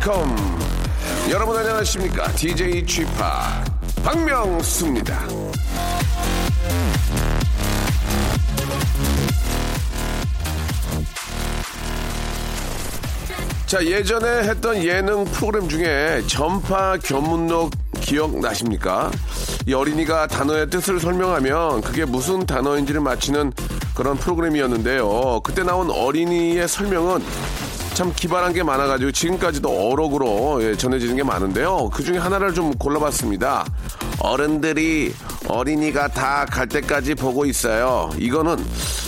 Welcome 여러분 안녕하십니까 DJ 어 박명수입니다 자 예전에 했던 예능 프로그램 중에 전파 견문록 기억나십니까? 이 어린이가 단어의 뜻을 설명하면 그게 무슨 단어인지를 맞히는 그런 프로그램이었는데요. 그때 나온 어린이의 설명은 참 기발한 게 많아가지고 지금까지도 어록으로 예, 전해지는 게 많은데요. 그 중에 하나를 좀 골라봤습니다. 어른들이 어린이가 다 갈 때까지 보고 있어요. 이거는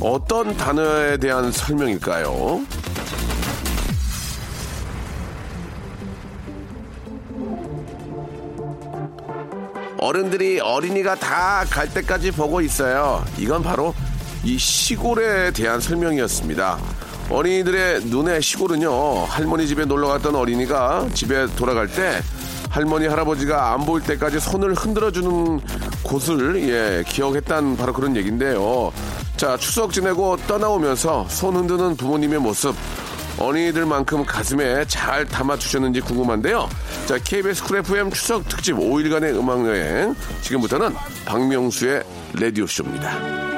어떤 단어에 대한 설명일까요? 어른들이 어린이가 다 갈 때까지 보고 있어요. 이건 바로 이 시골에 대한 설명이었습니다. 어린이들의 눈의 시골은요, 할머니 집에 놀러 갔던 어린이가 집에 돌아갈 때 할머니, 할아버지가 안 보일 때까지 손을 흔들어 주는 곳을, 예, 기억했단 바로 그런 얘기인데요. 자, 추석 지내고 떠나오면서 손 흔드는 부모님의 모습, 어린이들만큼 가슴에 잘 담아 주셨는지 궁금한데요. 자, KBS 쿨 FM 추석 특집 5일간의 음악 여행. 지금부터는 박명수의 라디오 쇼입니다.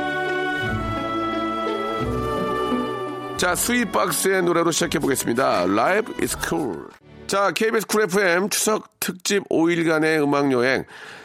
자, 스윗박스의 노래로 시작해 보겠습니다. Life is cool. 자, KBS 쿨 FM 추석 특집 5일간의 음악 여행.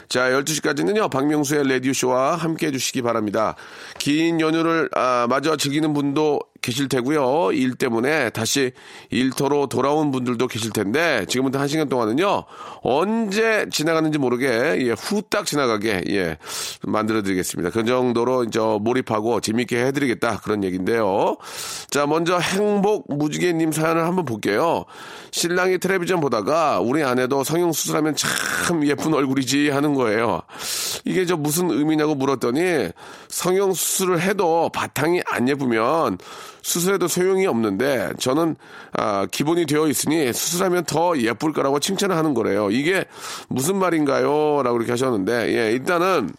자, 12시까지는요, 박명수의 라디오쇼와 함께 해주시기 바랍니다. 긴 연휴를, 아, 마저 즐기는 분도 계실 테고요. 일 때문에 다시 일터로 돌아온 분들도 계실 텐데, 지금부터 한 시간 동안은요, 언제 지나가는지 모르게, 예, 후딱 지나가게, 예, 만들어 드리겠습니다. 그 정도로, 이제 몰입하고 재밌게 해 드리겠다. 그런 얘기인데요. 자, 먼저 행복 무지개 님 사연을 한번 볼게요. 신랑이 텔레비전 보다가 우리 아내도 성형 수술하면 참 예쁜 얼굴이지 하는 거예요. 이게 저 무슨 의미냐고 물었더니 성형 수술을 해도 바탕이 안 예쁘면 수술해도 소용이 없는데 저는 아, 기본이 되어 있으니 수술하면 더 예쁠 거라고 칭찬을 하는 거래요. 이게 무슨 말인가요? 라고 이렇게 하셨는데 예, 일단은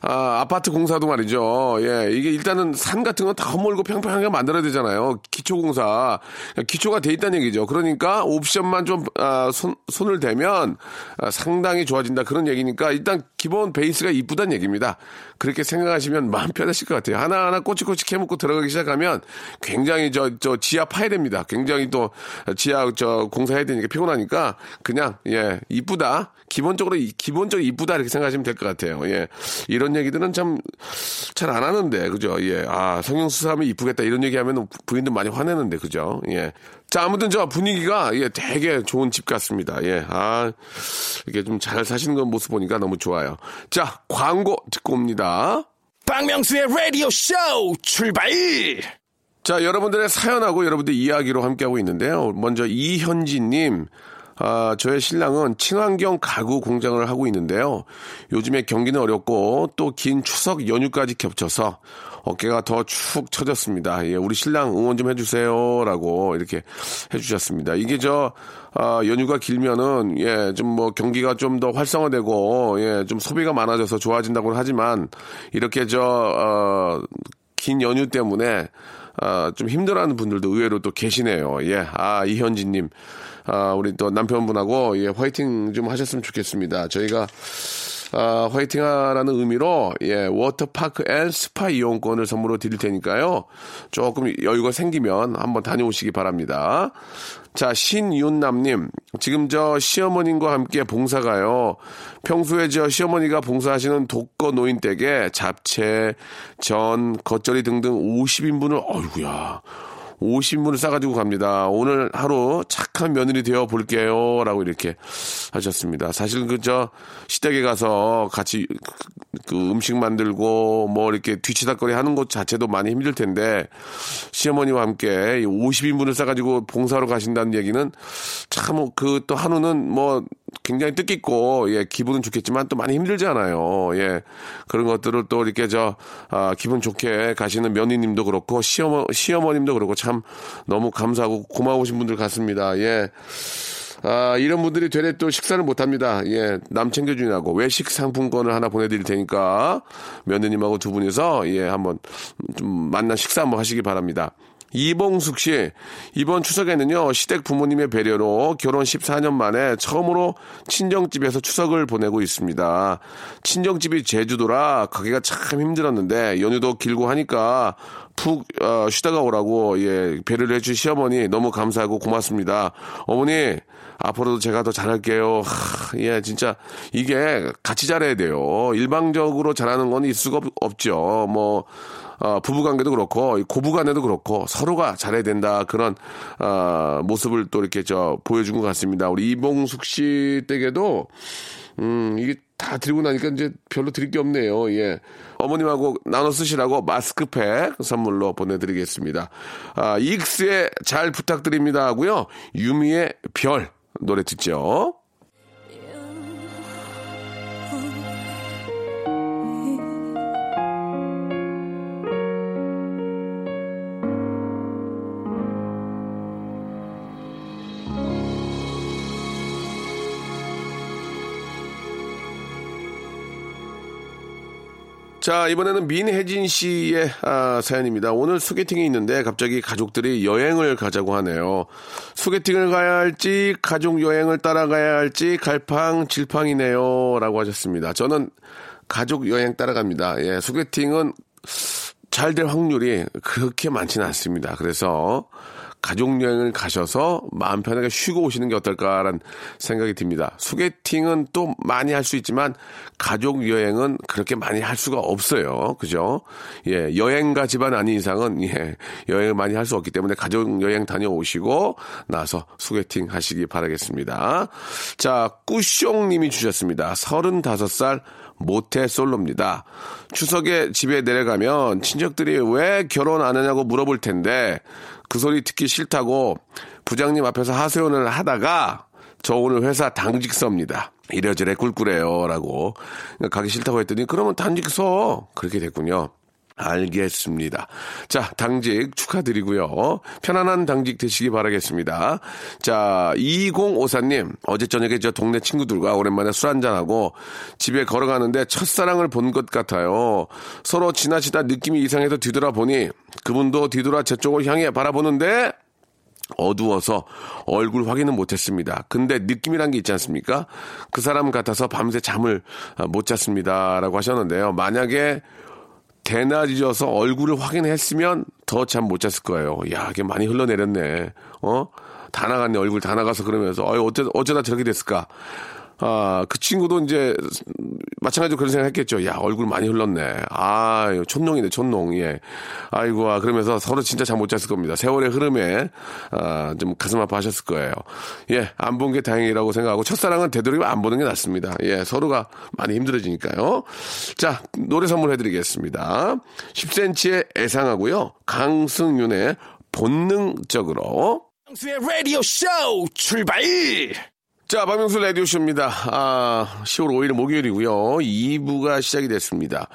아, 아파트 공사도 말이죠. 예, 이게 일단은 산 같은 건 다 허물고 평평하게 만들어야 되잖아요. 기초공사. 기초가 돼 있다는 얘기죠. 그러니까 옵션만 좀, 아, 손, 손을 대면 아, 상당히 좋아진다. 그런 얘기니까 일단 기본 베이스가 이쁘다는 얘기입니다. 그렇게 생각하시면 마음 편하실 것 같아요. 하나하나 꼬치꼬치 캐묻고 들어가기 시작하면 굉장히 저, 저 지하 파야 됩니다. 굉장히 또 지하 저 공사해야 되니까 피곤하니까 그냥, 예, 이쁘다. 기본적으로, 이- 기본적으로 이쁘다. 이렇게 생각하시면 될 것 같아요. 예. 이런 얘기들은 참 잘 안 하는데, 그죠? 예. 아, 성형수술하면 이쁘겠다. 이런 얘기 하면 부인들 많이 화내는데, 그죠? 예. 자, 아무튼 저 분위기가, 예, 되게 좋은 집 같습니다. 예. 아, 이렇게 좀 잘 사시는 건 모습 보니까 너무 좋아요. 자, 광고 듣고 옵니다. 박명수의 Radio Show 출발. 자, 여러분들의 사연하고 여러분들 이야기로 함께하고 있는데요. 먼저 이현지님, 아, 저의 신랑은 친환경 가구 공장을 하고 있는데요. 요즘에 경기는 어렵고 또 긴 추석 연휴까지 겹쳐서 어깨가 더 축 처졌습니다. 예, 우리 신랑 응원 좀 해주세요. 라고 이렇게 해주셨습니다. 이게 저, 아, 연휴가 길면은, 예, 좀 뭐 경기가 좀 더 활성화되고, 예, 좀 소비가 많아져서 좋아진다고 하지만, 이렇게 저, 어, 긴 연휴 때문에 아, 좀 힘들어하는 분들도 의외로 또 계시네요. 예, 아 이현진님, 아 우리 또 남편분하고 예 화이팅 좀 하셨으면 좋겠습니다. 저희가 아, 화이팅 하라는 의미로 예 워터파크 and 스파 이용권을 선물로 드릴 테니까요. 조금 여유가 생기면 한번 다녀오시기 바랍니다. 자, 신윤남님, 지금 저 시어머님과 함께 봉사가요. 평소에 저 시어머니가 봉사하시는 독거 노인 댁에 잡채, 전, 겉절이 등등 50인분을, 어이구야. 50인분을 싸가지고 갑니다. 오늘 하루 착한 며느리 되어 볼게요. 라고 이렇게 하셨습니다. 사실 그, 저, 시댁에 가서 같이 그 음식 만들고 뭐 이렇게 뒤치다거리 하는 것 자체도 많이 힘들 텐데 시어머니와 함께 50인분을 싸가지고 봉사로 가신다는 얘기는 참 그 또 한우는 뭐 굉장히 뜻깊고, 예, 기분은 좋겠지만 또 많이 힘들잖아요. 예. 그런 것들을 또 이렇게 저, 아, 기분 좋게 가시는 며느님도 그렇고, 시어머, 시어머님도 그렇고, 참 너무 감사하고 고마우신 분들 같습니다. 예. 아, 이런 분들이 되레 또 식사를 못 합니다. 예, 남 챙겨주냐고 외식 상품권을 하나 보내드릴 테니까 며느님하고 두 분이서 예, 한번 좀 만나 식사 한번 하시기 바랍니다. 이봉숙 씨, 이번 추석에는요, 시댁 부모님의 배려로 결혼 14년 만에 처음으로 친정집에서 추석을 보내고 있습니다. 친정집이 제주도라 가기가 참 힘들었는데, 연휴도 길고 하니까 푹 어, 쉬다가 오라고, 예, 배려를 해주신 시어머니 너무 감사하고 고맙습니다. 어머니, 앞으로도 제가 더 잘할게요. 하, 예, 진짜 이게 같이 잘해야 돼요. 일방적으로 잘하는 건 있을 수가 없, 죠 뭐, 어, 부부관계도 그렇고 고부간에도 그렇고 서로가 잘해야 된다 그런 어, 모습을 또 이렇게 저 보여준 것 같습니다. 우리 이봉숙 씨 댁에도 음 이게 다 드리고 나니까 이제 별로 드릴 게 없네요. 예. 어머님하고 나눠 쓰시라고 마스크팩 선물로 보내드리겠습니다. 아, 익스의 잘 부탁드립니다 하고요. 유미의 별 노래 듣죠. 자, 이번에는 민혜진 씨의 아, 사연입니다. 오늘 소개팅이 있는데 갑자기 가족들이 여행을 가자고 하네요. 소개팅을 가야 할지 가족 여행을 따라가야 할지 갈팡 질팡이네요. 라고 하셨습니다. 저는 가족 여행 따라갑니다. 예, 소개팅은 잘 될 확률이 그렇게 많지는 않습니다. 그래서 가족 여행을 가셔서 마음 편하게 쉬고 오시는 게 어떨까라는 생각이 듭니다. 소개팅은 또 많이 할 수 있지만 가족 여행은 그렇게 많이 할 수가 없어요. 그죠? 예, 여행가 집안 아닌 이상은 예, 여행을 많이 할 수 없기 때문에 가족 여행 다녀오시고 나서 소개팅 하시기 바라겠습니다. 자, 꾸숑 님이 주셨습니다. 35살 모태 솔로입니다. 추석에 집에 내려가면 친척들이 왜 결혼 안 하냐고 물어볼 텐데 그 소리 듣기 싫다고 부장님 앞에서 하소연을 하다가 저 오늘 회사 당직 서입니다. 이래저래 꿀꿀해요. 라고. 가기 싫다고 했더니 그러면 당직 서. 그렇게 됐군요. 알겠습니다. 자, 당직 축하드리고요. 편안한 당직 되시기 바라겠습니다. 자, 2054님, 어제 저녁에 저 동네 친구들과 오랜만에 술 한잔하고 집에 걸어가는데 첫사랑을 본 것 같아요. 서로 지나치다 느낌이 이상해서 뒤돌아보니 그분도 뒤돌아 제 쪽을 향해 바라보는데 어두워서 얼굴 확인은 못했습니다. 근데 느낌이란 게 있지 않습니까? 그 사람 같아서 밤새 잠을 못 잤습니다. 라고 하셨는데요. 만약에 대낮이어서 얼굴을 확인했으면 더 잠 못 잤을 거예요. 야, 이게 많이 흘러내렸네. 어? 다 나갔네. 얼굴 다 나가서 그러면서, 어, 어쩌, 어쩌다 저렇게 됐을까? 아, 그 친구도 이제 마찬가지로 그런 생각 했겠죠. 야, 얼굴 많이 흘렀네. 아, 촌농이네, 촌농. 예. 아이고, 아, 그러면서 서로 진짜 잠 못 잤을 겁니다. 세월의 흐름에, 아, 좀 가슴 아파하셨을 거예요. 예, 안 본 게 다행이라고 생각하고, 첫사랑은 되도록이면 안 보는 게 낫습니다. 예, 서로가 많이 힘들어지니까요. 자, 노래 선물해드리겠습니다. 10cm의 애상하고요. 강승윤의 본능적으로. 박명수의 라디오 쇼 출발! 자, 박명수 라디오쇼입니다. 아, 10월 5일 목요일이고요. 2부가 시작이 됐습니다.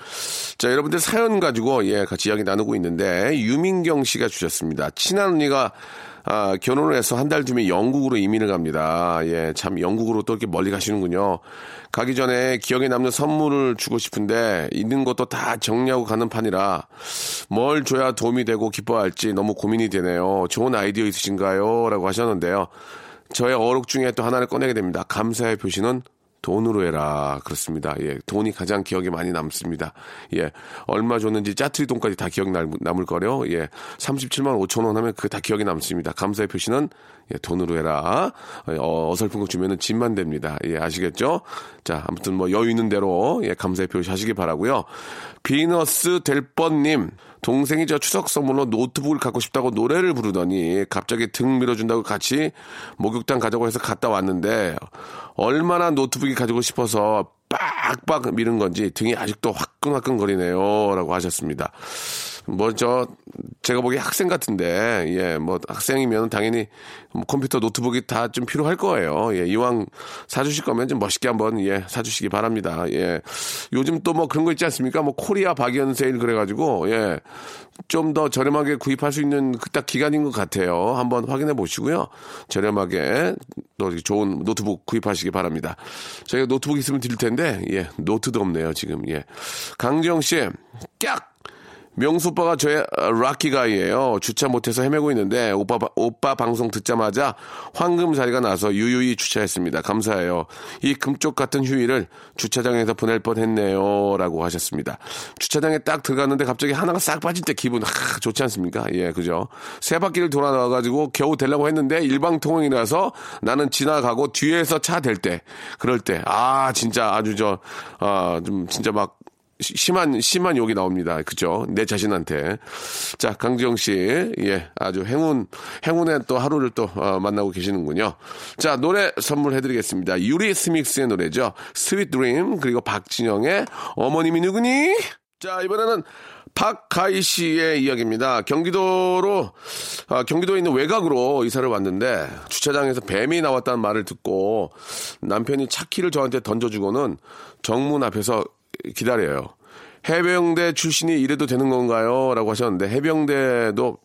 자, 여러분들 사연 가지고, 예, 같이 이야기 나누고 있는데, 유민경 씨가 주셨습니다. 친한 언니가, 아, 결혼을 해서 한 달 뒤면 영국으로 이민을 갑니다. 예, 참, 영국으로 또 이렇게 멀리 가시는군요. 가기 전에 기억에 남는 선물을 주고 싶은데, 있는 것도 다 정리하고 가는 판이라, 뭘 줘야 도움이 되고 기뻐할지 너무 고민이 되네요. 좋은 아이디어 있으신가요? 라고 하셨는데요. 저의 어록 중에 또 하나를 꺼내게 됩니다. 감사의 표시는 돈으로 해라. 그렇습니다. 예. 돈이 가장 기억에 많이 남습니다. 예. 얼마 줬는지 짜투리 돈까지 다 기억 남, 남을 거려. 예. 37만 5천 원 하면 그게 다 기억에 남습니다. 감사의 표시는 예, 돈으로 해라. 어, 어설픈 거 주면은 집만 됩니다. 예, 아시겠죠? 자, 아무튼 뭐 여유 있는 대로 예, 감사의 표시 하시기 바라고요. 비너스 델뻔님 동생이 저 추석 선물로 노트북을 갖고 싶다고 노래를 부르더니 갑자기 등 밀어준다고 같이 목욕탕 가자고 해서 갔다 왔는데 얼마나 노트북이 가지고 싶어서 빡빡 미는 건지 등이 아직도 화끈화끈 거리네요. 라고 하셨습니다. 뭐, 저, 제가 보기에 학생 같은데, 예, 뭐, 학생이면 당연히 뭐 컴퓨터, 노트북이 다 좀 필요할 거예요. 예, 이왕 사주실 거면 좀 멋있게 한번, 예, 사주시기 바랍니다. 예. 요즘 또 뭐 그런 거 있지 않습니까? 뭐, 코리아 박연 세일 그래가지고, 예, 좀 더 저렴하게 구입할 수 있는 그 딱 기간인 것 같아요. 한번 확인해 보시고요. 저렴하게 또 좋은 노트북 구입하시기 바랍니다. 저희가 노트북 있으면 드릴 텐데, 예, 노트도 없네요, 지금, 예. 강지영 씨, 꺅! 명수 오빠가 저의 lucky guy예요. 주차 못해서 헤매고 있는데 오빠 오빠 방송 듣자마자 황금 자리가 나서 유유히 주차했습니다. 감사해요. 이 금쪽 같은 휴일을 주차장에서 보낼 뻔했네요라고 하셨습니다. 주차장에 딱 들어갔는데 갑자기 하나가 싹 빠질 때 기분 하, 좋지 않습니까? 예, 그죠? 세 바퀴를 돌아 나와 가지고 겨우 대려고 했는데 일방통행이라서 나는 지나가고 뒤에서 차댈 때, 그럴 때, 아 진짜 아주 저, 아 좀 진짜 막 심한 심한 욕이 나옵니다. 그죠? 내 자신한테. 자, 강지영 씨. 예. 아주 행운 행운의 또 하루를 또 어, 만나고 계시는군요. 자, 노래 선물해 드리겠습니다. 유리스믹스의 노래죠. Sweet Dream 그리고 박진영의 어머님이 누구니? 자, 이번에는 박가희 씨의 이야기입니다. 경기도로 아, 경기도에 있는 외곽으로 이사를 왔는데 주차장에서 뱀이 나왔다는 말을 듣고 남편이 차키를 저한테 던져주고는 정문 앞에서 기다려요. 해병대 출신이 이래도 되는 건가요? 라고 하셨는데 해병대도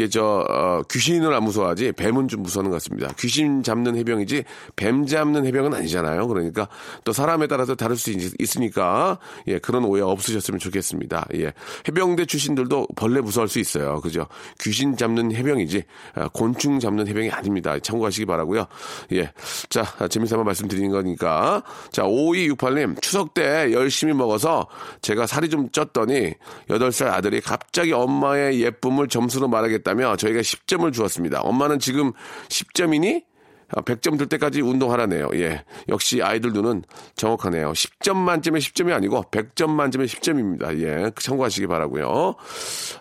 이게 저 어, 귀신을 안 무서워하지 뱀은 좀 무서워하는 것 같습니다. 귀신 잡는 해병이지 뱀 잡는 해병은 아니잖아요. 그러니까 또 사람에 따라서 다를 수 있, 으니까 예 그런 오해 없으셨으면 좋겠습니다. 예 해병대 출신들도 벌레 무서워할 수 있어요. 그죠? 귀신 잡는 해병이지 아, 곤충 잡는 해병이 아닙니다. 참고하시기 바라고요. 예. 자 재미삼아 말씀드리는 거니까 자 5268님 추석 때 열심히 먹어서 제가 살이 좀 쪘더니 8살 아들이 갑자기 엄마의 예쁨을 점수로 말하겠다 며 저희가 10점을 주었습니다. 엄마는 지금 10점이니? 100점 아, 들 때까지 운동하라네요. 예. 역시 아이들 눈은 정확하네요. 10점 만점에 10점이 아니고 100점 만점에 10점입니다. 예. 참고하시기 바라고요.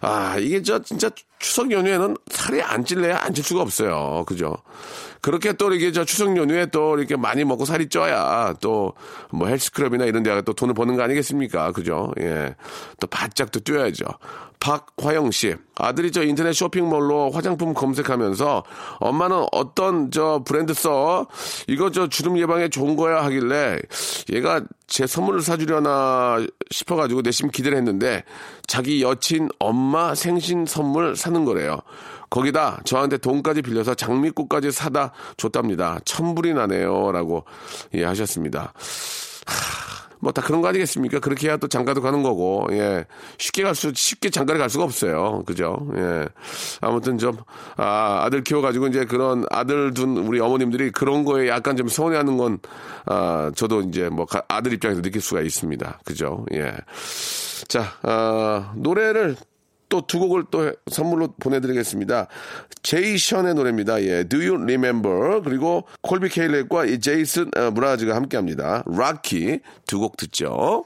아, 이게 저 진짜 추석 연휴에는 살이 안 찔래야 안 찔 수가 없어요. 그죠? 그렇게 또 이렇게 저 추석 연휴에 또 이렇게 많이 먹고 살이 쪄야 또 뭐 헬스클럽이나 이런 데가 또 돈을 버는 거 아니겠습니까? 그죠? 예. 또 바짝 또 뛰어야죠. 박화영 씨. 아들이 저 인터넷 쇼핑몰로 화장품 검색하면서 엄마는 어떤 저 브랜드 써? 이거 저 주름 예방에 좋은 거야 하길래 얘가 제 선물을 사주려나 싶어가지고 내심 기대를 했는데 자기 여친 엄마 생신 선물 사는 거래요. 거기다 저한테 돈까지 빌려서 장미꽃까지 사다 줬답니다. 천불이 나네요. 라고 예, 하셨습니다. 뭐 다 그런 거 아니겠습니까? 그렇게 해야 또 장가도 가는 거고, 예. 쉽게 갈 수, 쉽게 장가를 갈 수가 없어요. 그죠? 예. 아무튼 좀, 아, 아들 키워가지고 이제 그런 아들 둔 우리 어머님들이 그런 거에 약간 좀 서운해 하는 건, 아, 저도 이제 뭐 아들 입장에서 느낄 수가 있습니다. 그죠? 예. 자, 아, 노래를 또 두 곡을 또 선물로 보내드리겠습니다. 제이 션의 노래입니다. 예, Do You Remember 그리고 콜비 케일렛과 제이슨 어, 므라즈가 함께합니다. Lucky 두 곡 듣죠.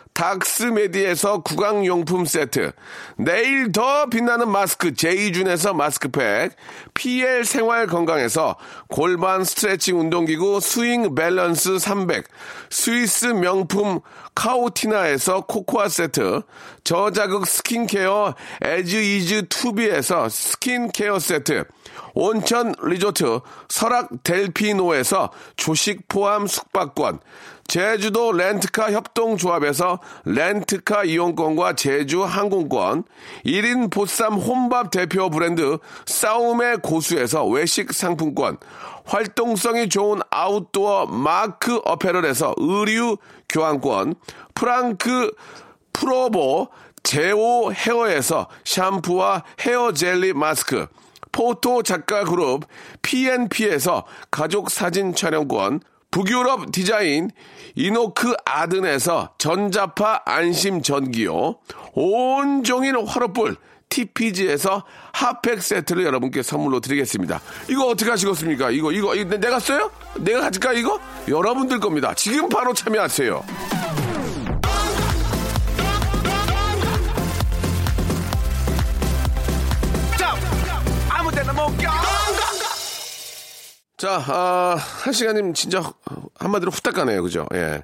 닥스메디에서 구강용품 세트, 내일 더 빛나는 마스크 제이준에서 마스크팩, PL 생활 건강에서 골반 스트레칭 운동기구 스윙 밸런스 300, 스위스 명품 카오티나에서 코코아 세트, 저자극 스킨케어 에즈 이즈 투비에서 스킨케어 세트, 온천 리조트 설악 델피노에서 조식 포함 숙박권, 제주도 렌트카 협동조합에서 렌트카 이용권과 제주 항공권, 1인 보쌈 혼밥 대표 브랜드 싸움의 고수에서 외식 상품권, 활동성이 좋은 아웃도어 마크 어페럴에서 의류 교환권, 프랑크 프로보 제오 헤어에서 샴푸와 헤어 젤리 마스크, 포토 작가 그룹 PNP에서 가족 사진 촬영권, 북유럽 디자인 이노크 아든에서 전자파 안심 전기요, 온종일 화로불 TPG에서 핫팩 세트를 여러분께 선물로 드리겠습니다. 이거 어떻게 하시겠습니까? 이거, 이거, 이거 내가 써요? 내가 가질까, 이거? 여러분들 겁니다. 지금 바로 참여하세요. 자, 아, 한 시간님 진짜 한마디로 후딱 가네요. 그죠? 예.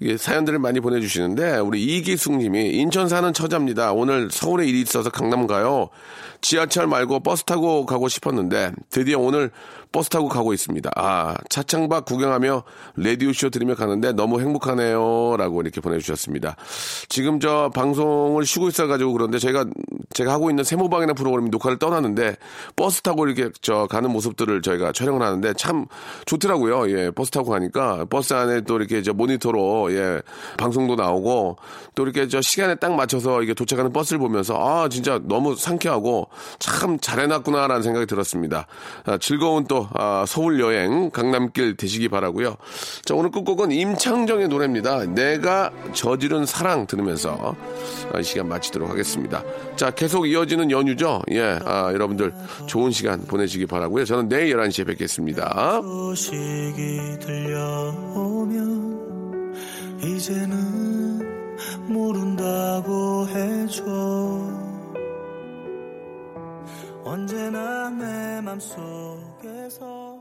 이게 사연들을 많이 보내주시는데, 우리 이기숙 님이 인천 사는 처자입니다. 오늘 서울에 일이 있어서 강남 가요. 지하철 말고 버스 타고 가고 싶었는데, 드디어 오늘 버스 타고 가고 있습니다. 아, 차창밖 구경하며 라디오쇼 들으며 가는데 너무 행복하네요. 라고 이렇게 보내주셨습니다. 지금 저 방송을 쉬고 있어가지고 그런데 저희가 제가 하고 있는 세모방이나 프로그램 녹화를 떠났는데 버스 타고 이렇게 저 가는 모습들을 저희가 촬영을 하는데 참 좋더라고요. 예, 버스 타고 가니까 버스 안에 또 이렇게 저 모니터로 예, 방송도 나오고 또 이렇게 저 시간에 딱 맞춰서 이게 도착하는 버스를 보면서 아, 진짜 너무 상쾌하고 참 잘해놨구나라는 생각이 들었습니다. 아, 즐거운 또 아, 서울 여행 강남길 되시기 바라고요. 자 오늘 끝곡은 임창정의 노래입니다. 내가 저지른 사랑 들으면서 이 시간 마치도록 하겠습니다. 자 계속 이어지는 연휴죠. 예, 아, 여러분들 좋은 시간 보내시기 바라고요. 저는 내일 11시에 뵙겠습니다. 들려오면 이제는 모른다고 해줘. 언제나 내 맘속에서